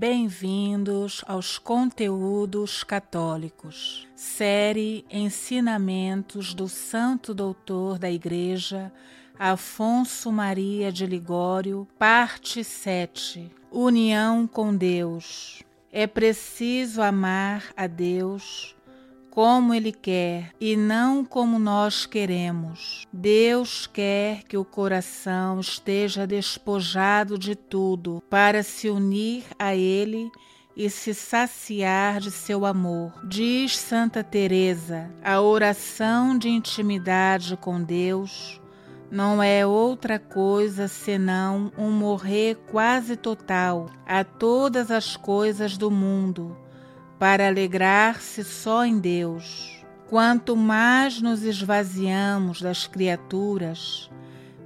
Bem-vindos aos Conteúdos Católicos, série Ensinamentos do Santo Doutor da Igreja, Afonso Maria de Ligório, parte 7. União com Deus. É preciso amar a Deus como Ele quer e não como nós queremos. Deus quer que o coração esteja despojado de tudo para se unir a Ele e se saciar de seu amor. Diz Santa Teresa: a oração de intimidade com Deus não é outra coisa senão um morrer quase total a todas as coisas do mundo para alegrar-se só em Deus. Quanto mais nos esvaziamos das criaturas,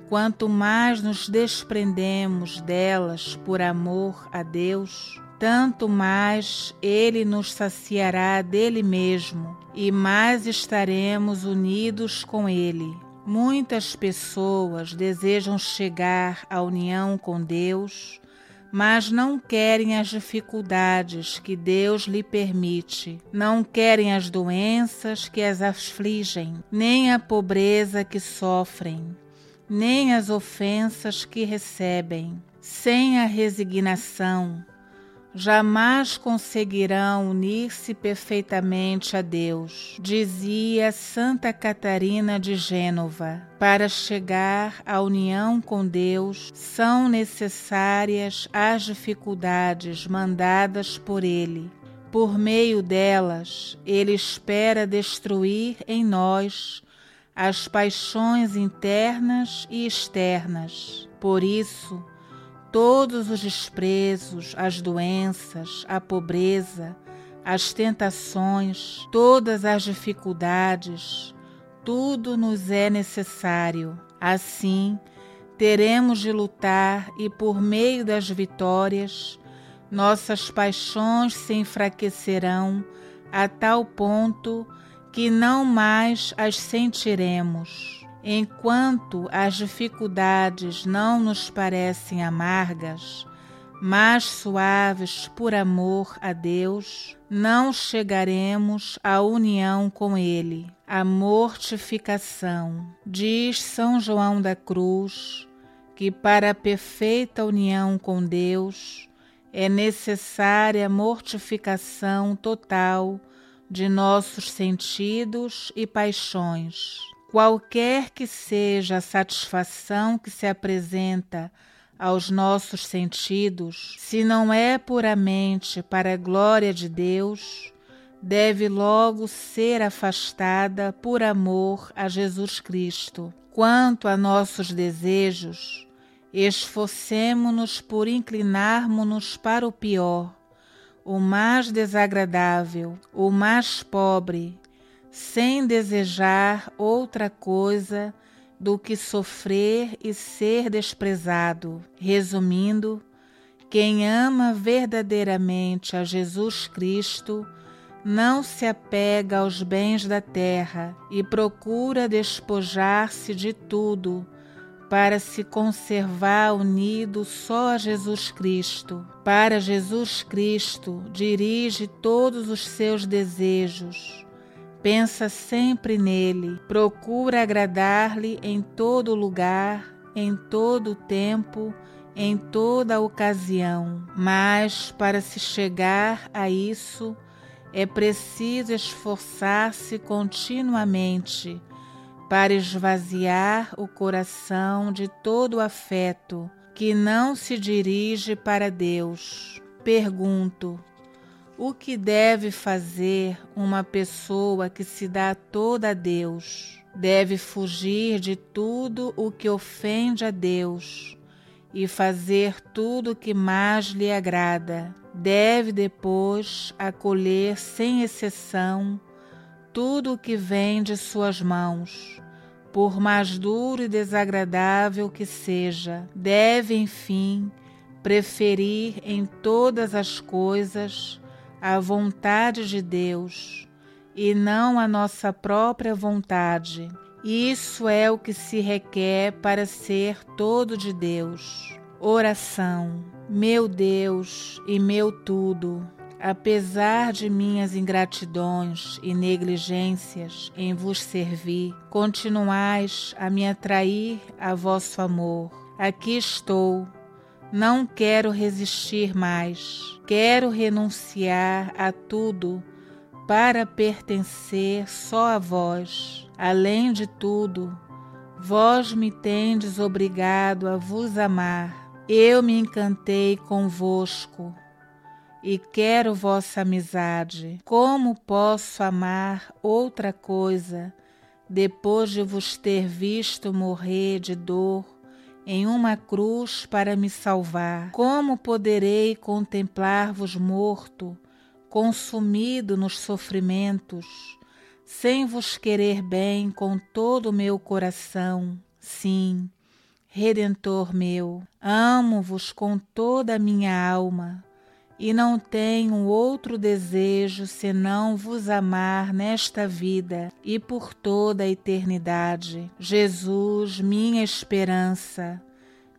quanto mais nos desprendemos delas por amor a Deus, tanto mais Ele nos saciará dele mesmo e mais estaremos unidos com Ele. Muitas pessoas desejam chegar à união com Deus mas não querem as dificuldades que Deus lhe permite, não querem as doenças que as afligem, nem a pobreza que sofrem, nem as ofensas que recebem. Sem a resignação, jamais conseguirão unir-se perfeitamente a Deus, dizia Santa Catarina de Gênova. Para chegar à união com Deus, são necessárias as dificuldades mandadas por Ele. Por meio delas, Ele espera destruir em nós as paixões internas e externas. Por isso, todos os desprezos, as doenças, a pobreza, as tentações, todas as dificuldades, tudo nos é necessário. Assim, teremos de lutar e, por meio das vitórias, nossas paixões se enfraquecerão a tal ponto que não mais as sentiremos. Enquanto as dificuldades não nos parecem amargas, mas suaves por amor a Deus, não chegaremos à união com Ele. A mortificação. Diz São João da Cruz que para a perfeita união com Deus é necessária mortificação total de nossos sentidos e paixões Qualquer que seja a satisfação que se apresenta aos nossos sentidos, se não é puramente para a glória de Deus, deve logo ser afastada por amor a Jesus Cristo. Quanto a nossos desejos, esforcemo-nos por inclinarmos-nos para o pior, o mais desagradável, o mais pobre, sem desejar outra coisa do que sofrer e ser desprezado. Resumindo, quem ama verdadeiramente a Jesus Cristo não se apega aos bens da terra e procura despojar-se de tudo para se conservar unido só a Jesus Cristo. Para Jesus Cristo, dirige todos os seus desejos Pensa sempre nele, procura agradar-lhe em todo lugar, em todo tempo, em toda ocasião. Mas para se chegar a isso, é preciso esforçar-se continuamente para esvaziar o coração de todo afeto que não se dirige para Deus. Pergunto: o que deve fazer uma pessoa que se dá toda a Deus? Deve fugir de tudo o que ofende a Deus e fazer tudo o que mais lhe agrada. Deve depois acolher sem exceção tudo o que vem de suas mãos, por mais duro e desagradável que seja. Deve, enfim, preferir em todas as coisas a vontade de Deus e não a nossa própria vontade. Isso é o que se requer para ser todo de Deus. Oração, meu Deus e meu tudo, apesar de minhas ingratidões e negligências em vos servir, continuais a me atrair a vosso amor. Aqui estou, não quero resistir mais, quero renunciar a tudo para pertencer só a vós. Além de tudo, vós me tendes obrigado a vos amar eu me encantei convosco e quero vossa amizade. Como posso amar outra coisa depois de vos ter visto morrer de dor em uma cruz para me salvar? Como poderei contemplar-vos morto, consumido nos sofrimentos, sem vos querer bem com todo o meu coração? Sim Redentor meu, amo-vos com toda a minha alma e não tenho outro desejo senão vos amar nesta vida e por toda a eternidade. Jesus, minha esperança,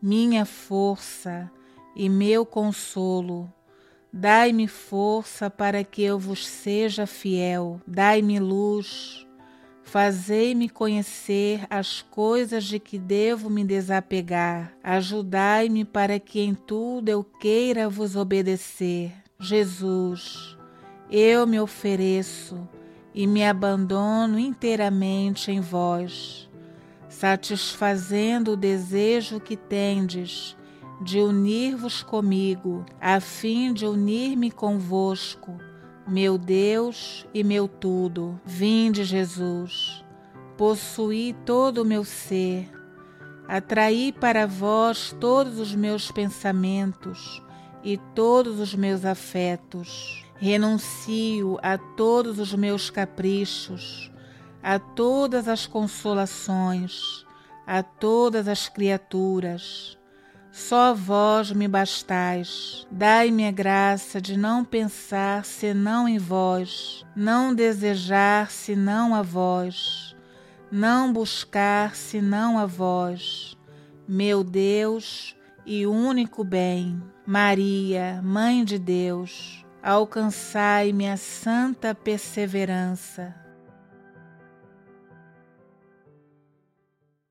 minha força e meu consolo. Dai-me força para que eu vos seja fiel. Dai-me luz Fazei-me conhecer as coisas de que devo me desapegar. Ajudai-me para que em tudo eu queira vos obedecer. Jesus, eu me ofereço e me abandono inteiramente em vós, satisfazendo o desejo que tendes de unir-vos comigo, a fim de unir-me convosco meu Deus e meu tudo, vinde, Jesus, possuí todo o meu ser, atraí para vós todos os meus pensamentos e todos os meus afetos. Renuncio a todos os meus caprichos, a todas as consolações, a todas as criaturas só vós me bastais. Dai-me a graça de não pensar senão em vós, não desejar senão a vós, não buscar senão a vós, meu Deus e único bem. Maria, Mãe de Deus, alcançai-me a santa perseverança